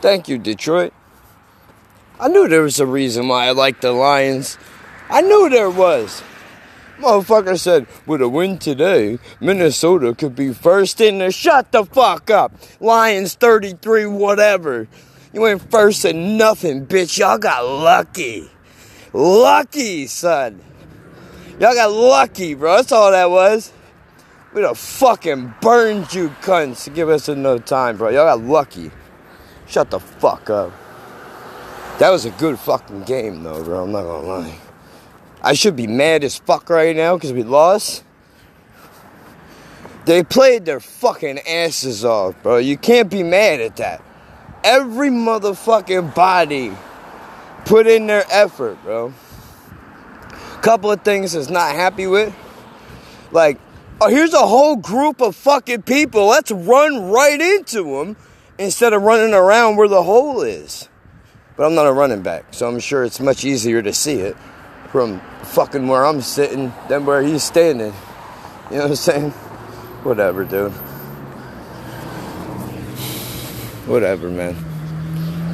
Thank you, Detroit. I knew there was a reason why I liked the Lions. I knew there was. Motherfucker said, with a win today, Minnesota could be first in the shut the fuck up. Lions 33, whatever. You ain't first in nothing, bitch. Y'all got lucky. Lucky, son. Y'all got lucky, bro. That's all that was. We'd have fucking burned you cunts to give us enough time, bro. Y'all got lucky. Shut the fuck up. That was a good fucking game, though, bro. I'm not gonna lie. I should be mad as fuck right now because we lost. They played their fucking asses off, bro. You can't be mad at that. Every motherfucking body put in their effort, bro. Couple of things is not happy with. Like, oh, here's a whole group of fucking people. Let's run right into them instead of running around where the hole is. But I'm not a running back, so I'm sure it's much easier to see it from fucking where I'm sitting than where he's standing. You know what I'm saying? Whatever, dude. Whatever, man.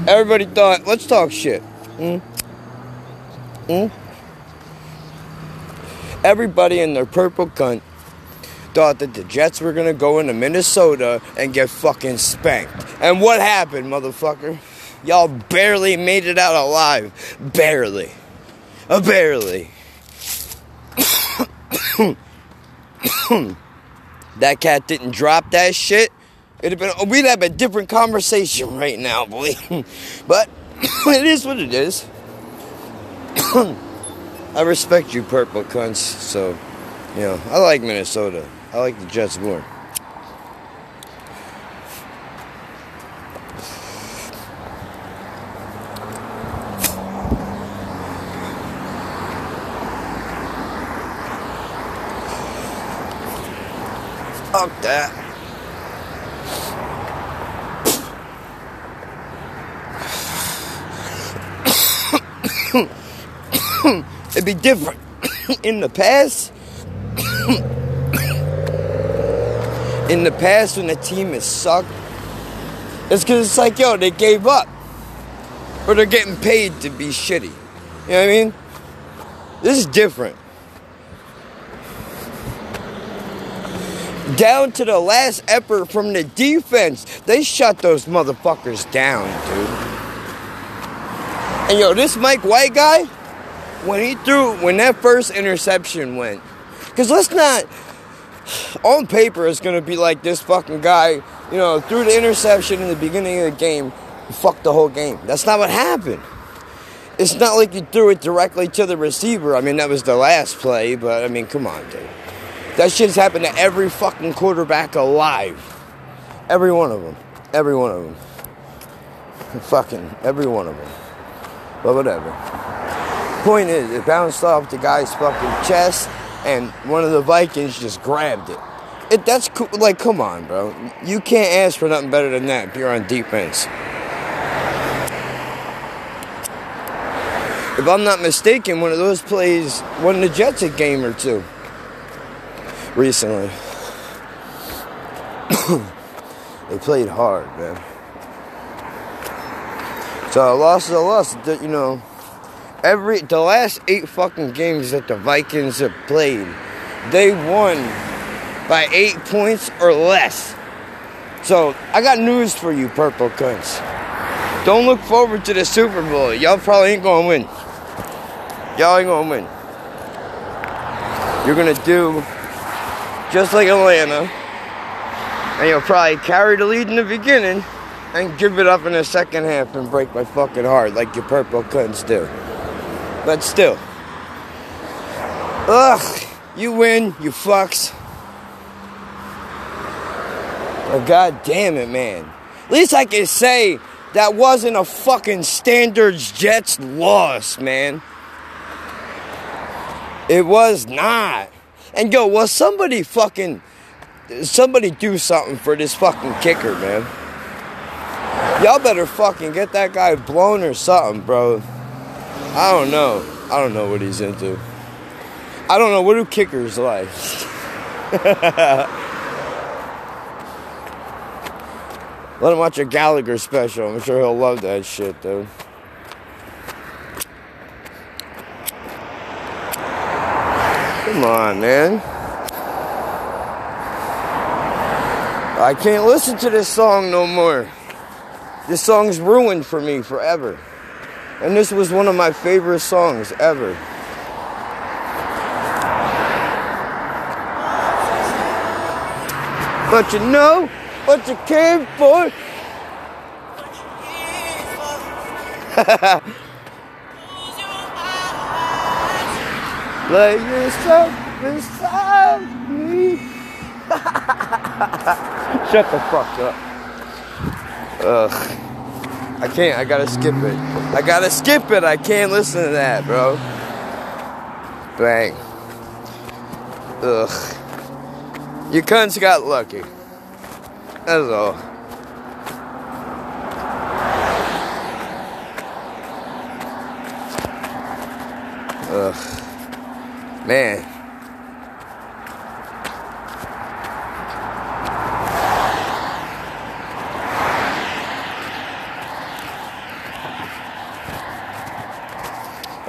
Everybody thought, let's talk shit. Mm? Mm? Everybody in their purple cunt thought that the Jets were gonna go into Minnesota and get fucking spanked. And what happened, motherfucker? Y'all barely made it out alive. Barely. Uh, barely. that cat didn't drop that shit. It'd have been we'd have a different conversation right now, boy. but it is what it is. I respect you, purple cunts. So, you know, I like Minnesota. I like the Jets more. Fuck that. It'd be different in the past. in the past, when the team has sucked, it's because it's like, yo, they gave up. Or they're getting paid to be shitty. You know what I mean? This is different. down to the last effort from the defense. They shut those motherfuckers down, dude. And yo, this Mike White guy, when he threw, when that first interception went, because let's not, on paper, it's going to be like this fucking guy, you know, threw the interception in the beginning of the game, fucked the whole game. That's not what happened. It's not like you threw it directly to the receiver. I mean, that was the last play, but I mean, come on, dude. That shit's happened to every fucking quarterback alive. Every one of them. Every one of them. Fucking every one of them. But whatever. Point is, it bounced off the guy's fucking chest, and one of the Vikings just grabbed it. It that's cool. Like, come on, bro. You can't ask for nothing better than that if you're on defense. If I'm not mistaken, one of those plays won the Jets a game or two recently. they played hard, man. So a loss is a loss. You know, every the last eight fucking games that the Vikings have played, they won by eight points or less. So I got news for you, purple cunts. Don't look forward to the Super Bowl. Y'all probably ain't gonna win. Y'all ain't gonna win. You're gonna do just like Atlanta. And you'll probably carry the lead in the beginning and give it up in the second half and break my fucking heart like your purple cunts do. But still. Ugh, you win, you fucks. Oh, but god damn it, man. At least I can say that wasn't a fucking Standards Jets loss, man. It was not. And yo, well, somebody fucking, somebody do something for this fucking kicker, man. Y'all better fucking get that guy blown or something, bro. I don't know. I don't know what he's into. I don't know. What do kickers like? Let him watch a Gallagher special. I'm sure he'll love that shit, dude. Come on, man. I can't listen to this song no more. This song's ruined for me forever. And this was one of my favorite songs ever. But you know what you came for? Lay yourself beside me. Shut the fuck up. Ugh. I can't. I gotta skip it. I gotta skip it. I can't listen to that, bro. Bang. Ugh. You cunts got lucky. That's all. Ugh. Man.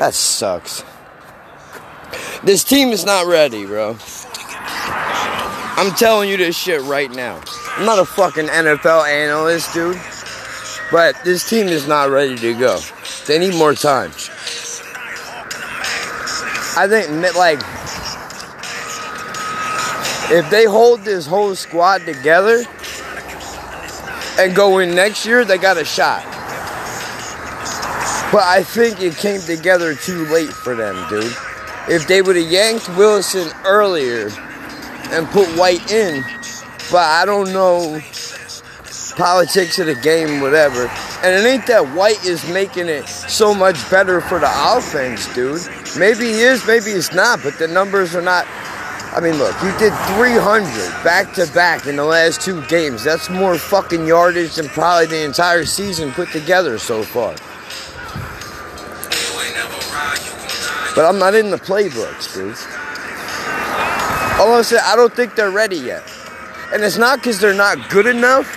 That sucks. This team is not ready, bro. I'm telling you this shit right now. I'm not a fucking NFL analyst, dude. But this team is not ready to go. They need more time. I think like if they hold this whole squad together and go in next year, they got a shot. But I think it came together too late for them, dude. If they would have yanked Wilson earlier and put White in, but I don't know politics of the game, whatever. And it ain't that White is making it so much better for the offense, dude. Maybe he is, maybe he's not, but the numbers are not. I mean, look, you did 300 back to back in the last two games. That's more fucking yardage than probably the entire season put together so far. But I'm not in the playbooks, dude. All I'm saying, I don't think they're ready yet. And it's not because they're not good enough.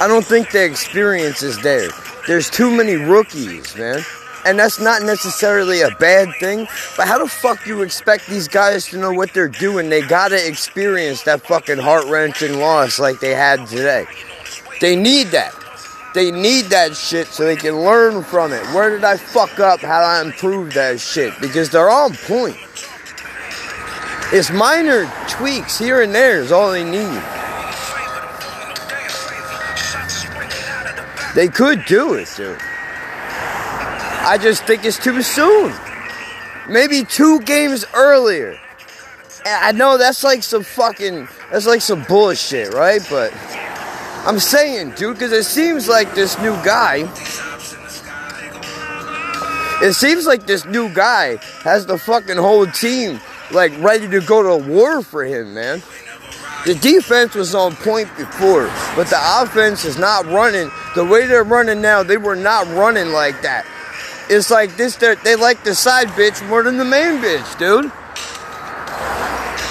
I don't think the experience is there. There's too many rookies, man. And that's not necessarily a bad thing. But how the fuck do you expect these guys to know what they're doing? They gotta experience that fucking heart wrenching loss like they had today. They need that. They need that shit so they can learn from it. Where did I fuck up? How I improve that shit? Because they're on point. It's minor tweaks here and there is all they need. They could do it, dude. I just think it's too soon. Maybe two games earlier. I know that's like some fucking, that's like some bullshit, right? But I'm saying, dude, because it seems like this new guy, it seems like this new guy has the fucking whole team like ready to go to war for him, man. The defense was on point before, but the offense is not running the way they're running now. They were not running like that. It's like this. They like the side bitch more than the main bitch, dude.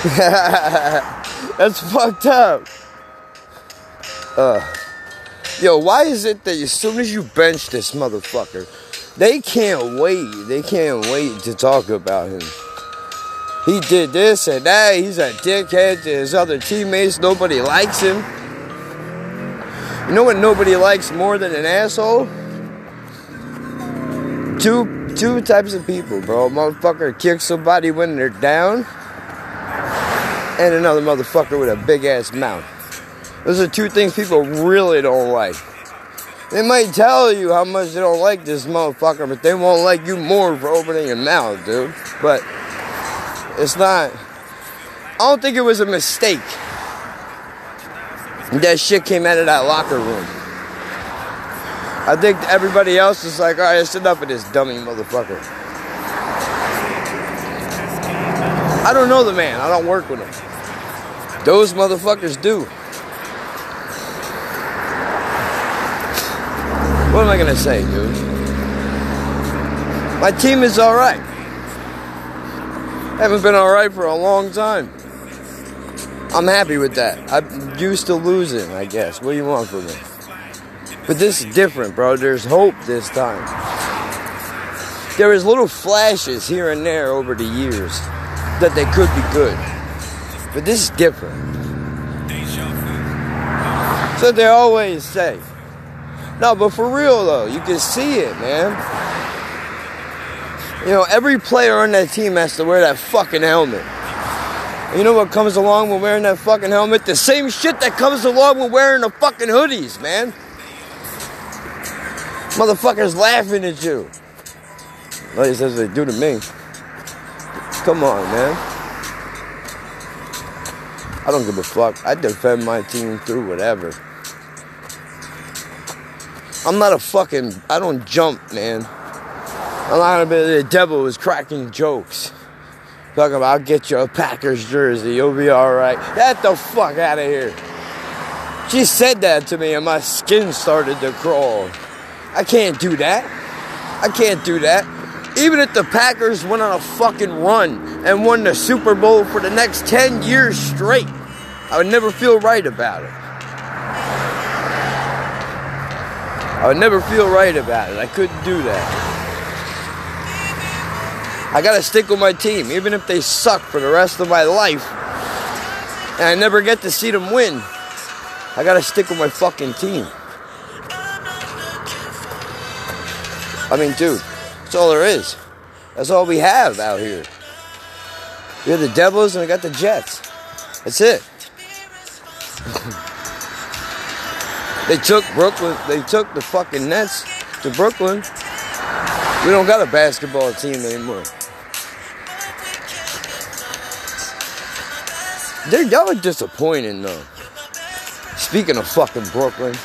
That's fucked up. Uh, yo, why is it that as soon as you bench this motherfucker, they can't wait. They can't wait to talk about him he did this and that. He's a dickhead to his other teammates. Nobody likes him. You know what nobody likes more than an asshole? Two two types of people, bro. Motherfucker kicks somebody when they're down, and another motherfucker with a big ass mouth. Those are two things people really don't like. They might tell you how much they don't like this motherfucker, but they won't like you more for opening your mouth, dude. But it's not. I don't think it was a mistake. That shit came out of that locker room. I think everybody else is like, all right, it's enough of this dummy motherfucker. I don't know the man. I don't work with him. Those motherfuckers do. What am I gonna say, dude? My team is alright. Haven't been alright for a long time. I'm happy with that. I'm used to losing, I guess. What do you want from me? But this is different, bro. There's hope this time. There is little flashes here and there over the years that they could be good. But this is different. So they always say. No, but for real though, you can see it, man. You know, every player on that team has to wear that fucking helmet. You know what comes along with wearing that fucking helmet? The same shit that comes along with wearing the fucking hoodies, man. Motherfuckers laughing at you. Like says they do to me. Come on, man. I don't give a fuck. I defend my team through whatever. I'm not a fucking. I don't jump, man. I'm not gonna be the devil is cracking jokes. Talking about, I'll get you a Packers jersey, you'll be alright. Get the fuck out of here. She said that to me and my skin started to crawl. I can't do that. I can't do that. Even if the Packers went on a fucking run and won the Super Bowl for the next 10 years straight, I would never feel right about it. I would never feel right about it. I couldn't do that. I gotta stick with my team, even if they suck for the rest of my life. And I never get to see them win. I gotta stick with my fucking team. I mean, dude, that's all there is. That's all we have out here. We have the Devils and we got the Jets. That's it. they took Brooklyn. They took the fucking Nets to Brooklyn. We don't got a basketball team anymore. They're y'all are disappointing though. Speaking of fucking Brooklyn.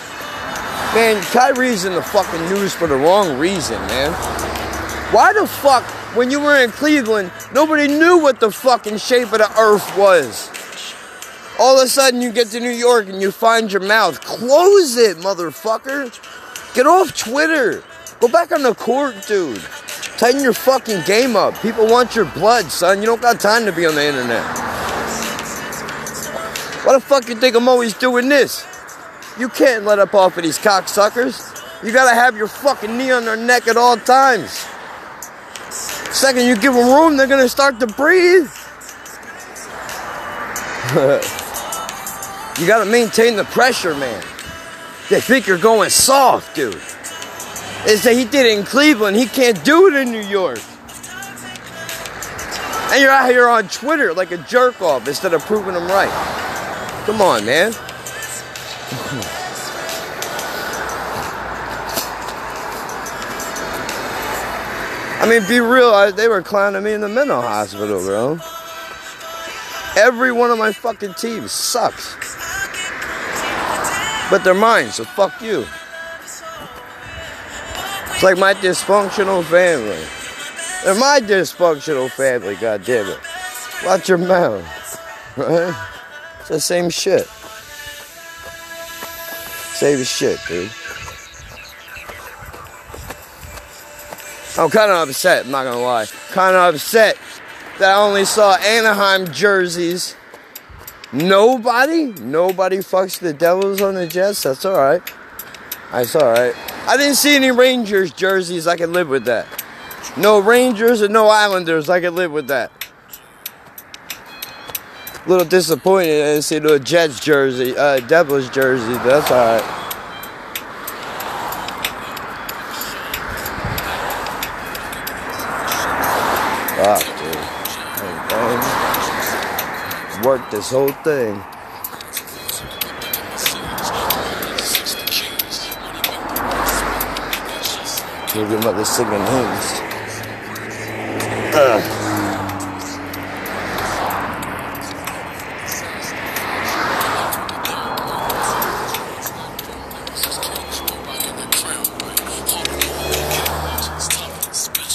Man, Kyrie's in the fucking news for the wrong reason, man. Why the fuck, when you were in Cleveland, nobody knew what the fucking shape of the earth was? All of a sudden, you get to New York and you find your mouth. Close it, motherfucker. Get off Twitter. Go back on the court, dude. Tighten your fucking game up. People want your blood, son. You don't got time to be on the internet. Why the fuck you think I'm always doing this? You can't let up off of these cocksuckers. You gotta have your fucking knee on their neck at all times. Second you give them room, they're gonna start to breathe. you gotta maintain the pressure, man. They think you're going soft, dude. They say he did it in Cleveland, he can't do it in New York. And you're out here on Twitter like a jerk off instead of proving them right. Come on, man. I mean, be real. I, they were clowning me in the mental hospital, bro. Every one of my fucking teams sucks. But they're mine, so fuck you. It's like my dysfunctional family. They're my dysfunctional family, God damn it. Watch your mouth. Right? It's the same shit. Same shit, dude. I'm kind of upset, I'm not gonna lie. Kind of upset that I only saw Anaheim jerseys. Nobody, nobody fucks the Devils on the Jets. That's all right. That's all right. I didn't see any Rangers jerseys. I can live with that. No Rangers and no Islanders. I can live with that. A little disappointed I didn't see no Jets jersey, uh, Devils jersey. But that's all right. Fuck, dude. Work this whole thing. Your singing hymns.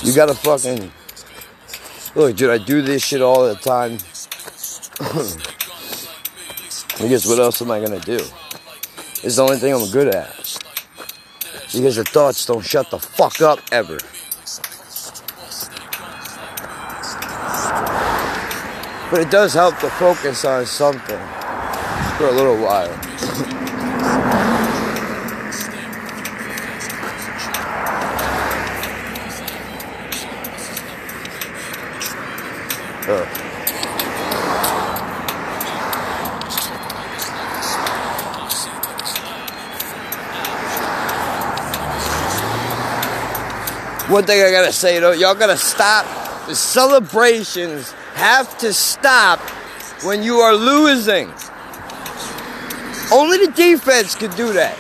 You gotta fucking look, dude. I do this shit all the time. Guess what else am I gonna do? It's the only thing I'm good at. Because your thoughts don't shut the fuck up ever. But it does help to focus on something. for a little while. Ugh. One thing I gotta say though, y'all gotta stop. The celebrations have to stop when you are losing. Only the defense could do that.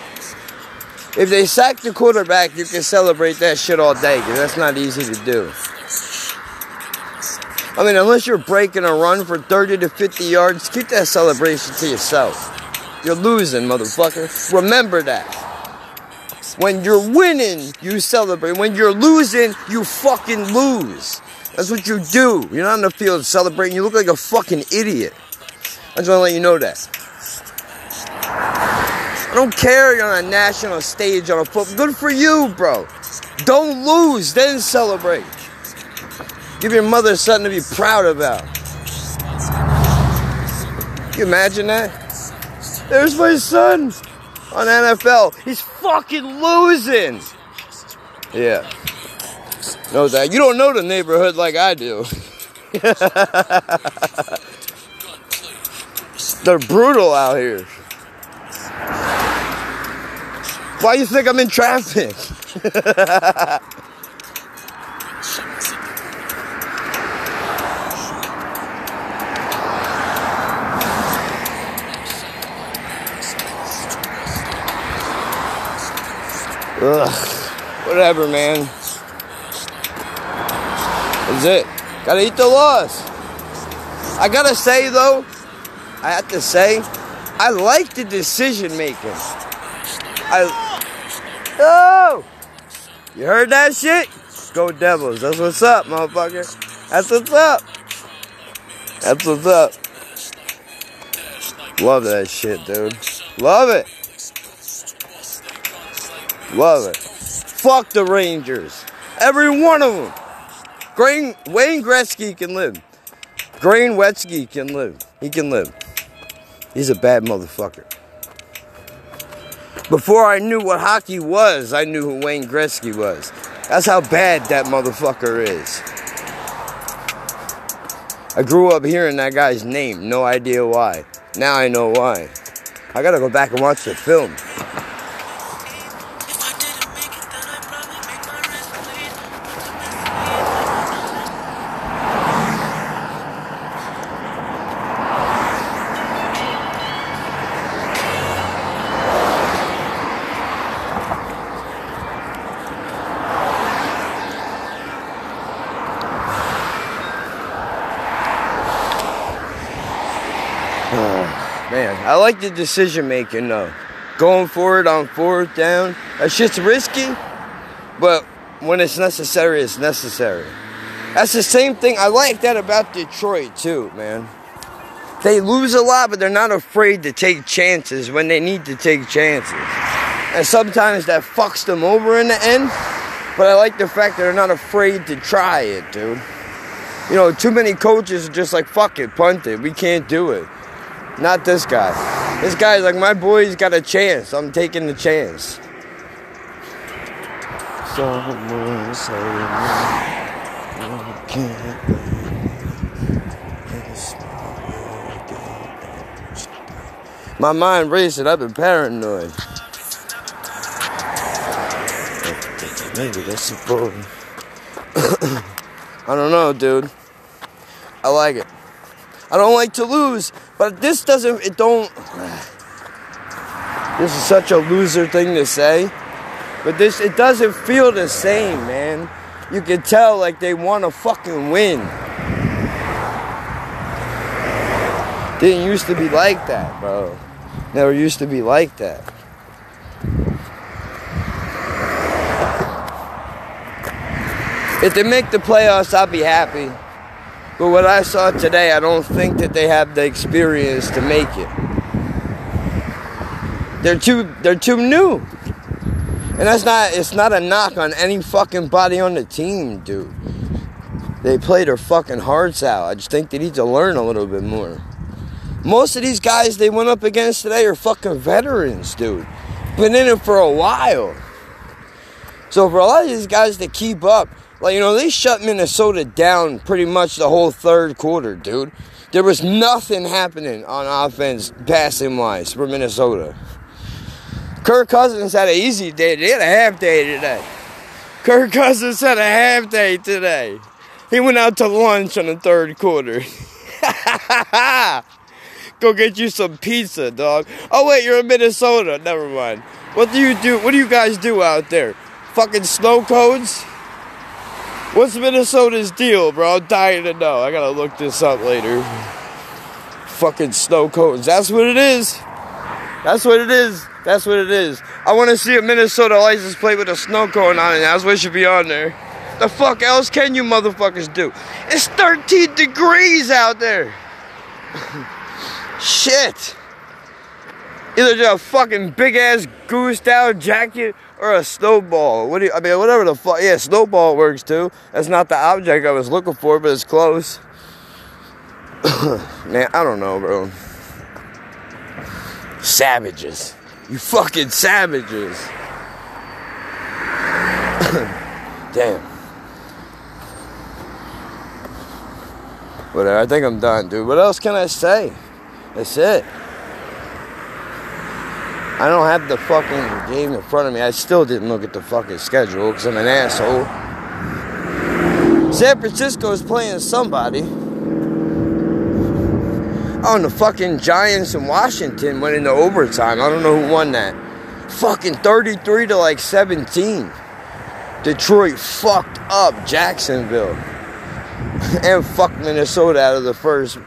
If they sack the quarterback, you can celebrate that shit all day, because that's not easy to do. I mean, unless you're breaking a run for 30 to 50 yards, keep that celebration to yourself. You're losing, motherfucker. Remember that. When you're winning, you celebrate. When you're losing, you fucking lose. That's what you do. You're not on the field celebrating. You look like a fucking idiot. I just want to let you know that. I don't care you're on a national stage on a foot. Good for you, bro. Don't lose, then celebrate. Give your mother something to be proud about. Can you imagine that? There's my son on NFL. He's fucking losing. Yeah. Know that. You don't know the neighborhood like I do. They're brutal out here. Why you think I'm in traffic? Ugh. Whatever, man. That's it. Gotta eat the loss. I gotta say, though, I have to say, I like the decision making. I. Oh! You heard that shit? Go Devils. That's what's up, motherfucker. That's what's up. That's what's up. Love that shit, dude. Love it. Love it. Fuck the Rangers. Every one of them. Grain, Wayne Gretzky can live. Grain Wetsky can live. He can live. He's a bad motherfucker. Before I knew what hockey was, I knew who Wayne Gretzky was. That's how bad that motherfucker is. I grew up hearing that guy's name, no idea why. Now I know why. I gotta go back and watch the film. Man, I like the decision making though. Going for it on fourth down, that shit's risky, but when it's necessary, it's necessary. That's the same thing. I like that about Detroit too, man. They lose a lot, but they're not afraid to take chances when they need to take chances. And sometimes that fucks them over in the end, but I like the fact that they're not afraid to try it, dude. You know, too many coaches are just like, fuck it, punt it. We can't do it. Not this guy. This guy's like, my boy's got a chance. I'm taking the chance. Someone say can't My mind racing. I've been paranoid. Maybe that's important. I don't know, dude. I like it. I don't like to lose, but this doesn't, it don't. This is such a loser thing to say, but this, it doesn't feel the same, man. You can tell like they want to fucking win. Didn't used to be like that, bro. Never used to be like that. If they make the playoffs, I'll be happy. But what I saw today, I don't think that they have the experience to make it. They're too they're too new. And that's not it's not a knock on any fucking body on the team, dude. They play their fucking hearts out. I just think they need to learn a little bit more. Most of these guys they went up against today are fucking veterans, dude. Been in it for a while. So for a lot of these guys to keep up, like you know, they shut Minnesota down pretty much the whole third quarter, dude. There was nothing happening on offense, passing wise, for Minnesota. Kirk Cousins had an easy day. They had a half day today. Kirk Cousins had a half day today. He went out to lunch on the third quarter. Go get you some pizza, dog. Oh wait, you're in Minnesota. Never mind. What do you do? What do you guys do out there? Fucking snow codes? What's Minnesota's deal, bro? I'm dying to know. I gotta look this up later. Fucking snow codes. That's what it is. That's what it is. That's what it is. I want to see a Minnesota license plate with a snow cone on it. That's what should be on there. The fuck else can you motherfuckers do? It's 13 degrees out there. Shit. Either just a fucking big ass goose down jacket or a snowball. What do you, I mean, whatever the fuck. Yeah, snowball works too. That's not the object I was looking for, but it's close. Man, I don't know, bro. Savages. You fucking savages. Damn. Whatever, I think I'm done, dude. What else can I say? That's it. I don't have the fucking game in front of me. I still didn't look at the fucking schedule because I'm an asshole. San Francisco is playing somebody. Oh, and the fucking Giants in Washington went into overtime. I don't know who won that. Fucking 33 to like 17. Detroit fucked up Jacksonville. and fucked Minnesota out of the first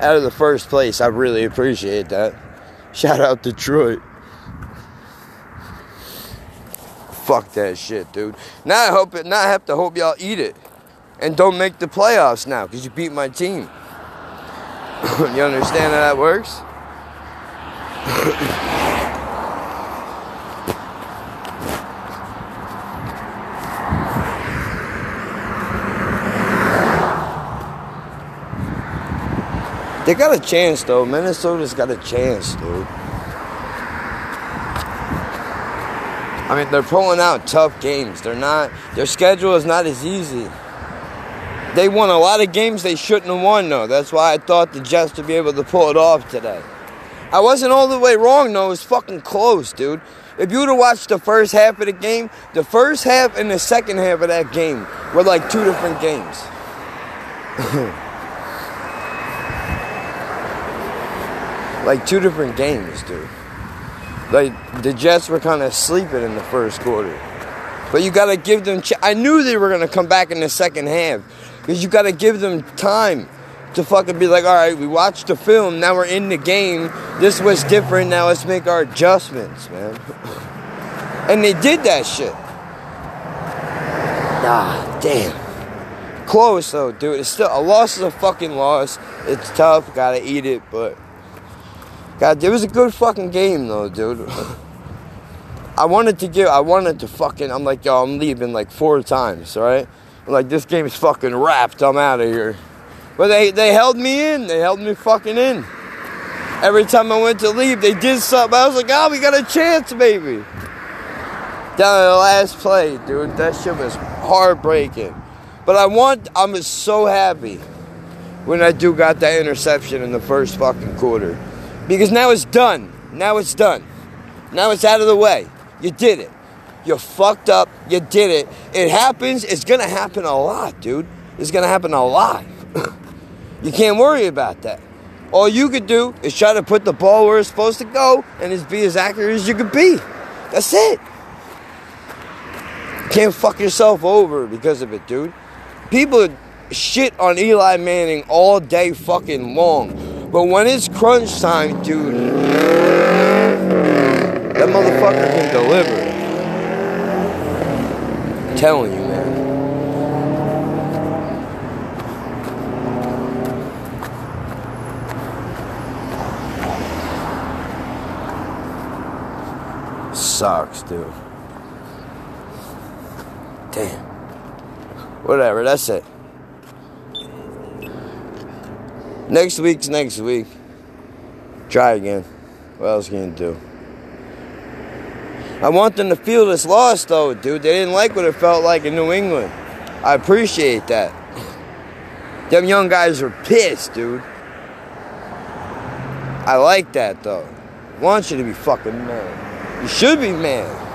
out of the first place. I really appreciate that. Shout out Detroit. Fuck that shit, dude. Now I hope it. Now I have to hope y'all eat it, and don't make the playoffs now because you beat my team. you understand how that works? They got a chance though. Minnesota's got a chance, dude. I mean, they're pulling out tough games. They're not. Their schedule is not as easy. They won a lot of games they shouldn't have won though. That's why I thought the Jets would be able to pull it off today. I wasn't all the way wrong though. It was fucking close, dude. If you would have watched the first half of the game, the first half and the second half of that game were like two different games. like two different games, dude. Like the Jets were kind of sleeping in the first quarter, but you got to give them. Ch- I knew they were gonna come back in the second half because you got to give them time to fucking be like, all right, we watched the film, now we're in the game. This was different. Now let's make our adjustments, man. and they did that shit. Ah, damn. Close though, dude. It's still a loss is a fucking loss. It's tough. Gotta eat it, but God, it was a good fucking game though, dude. I wanted to give, I wanted to fucking, I'm like, yo, I'm leaving like four times, right? I'm like, this game is fucking wrapped, I'm out of here. But they, they held me in, they held me fucking in. Every time I went to leave, they did something. I was like, oh, we got a chance, baby. Down to the last play, dude. That shit was heartbreaking. But I want, I'm so happy when I do got that interception in the first fucking quarter. Because now it's done. Now it's done. Now it's out of the way. You did it. You fucked up. You did it. It happens. It's going to happen a lot, dude. It's going to happen a lot. you can't worry about that. All you could do is try to put the ball where it's supposed to go and just be as accurate as you could be. That's it. Can't fuck yourself over because of it, dude. People shit on Eli Manning all day fucking long. But when it's crunch time, dude, that motherfucker can deliver. I'm telling you, man. Sucks, dude. Damn. Whatever, that's it. Next week's next week. Try again. What else can you do? I want them to feel this loss, though, dude. They didn't like what it felt like in New England. I appreciate that. Them young guys are pissed, dude. I like that, though. I want you to be fucking mad. You should be mad.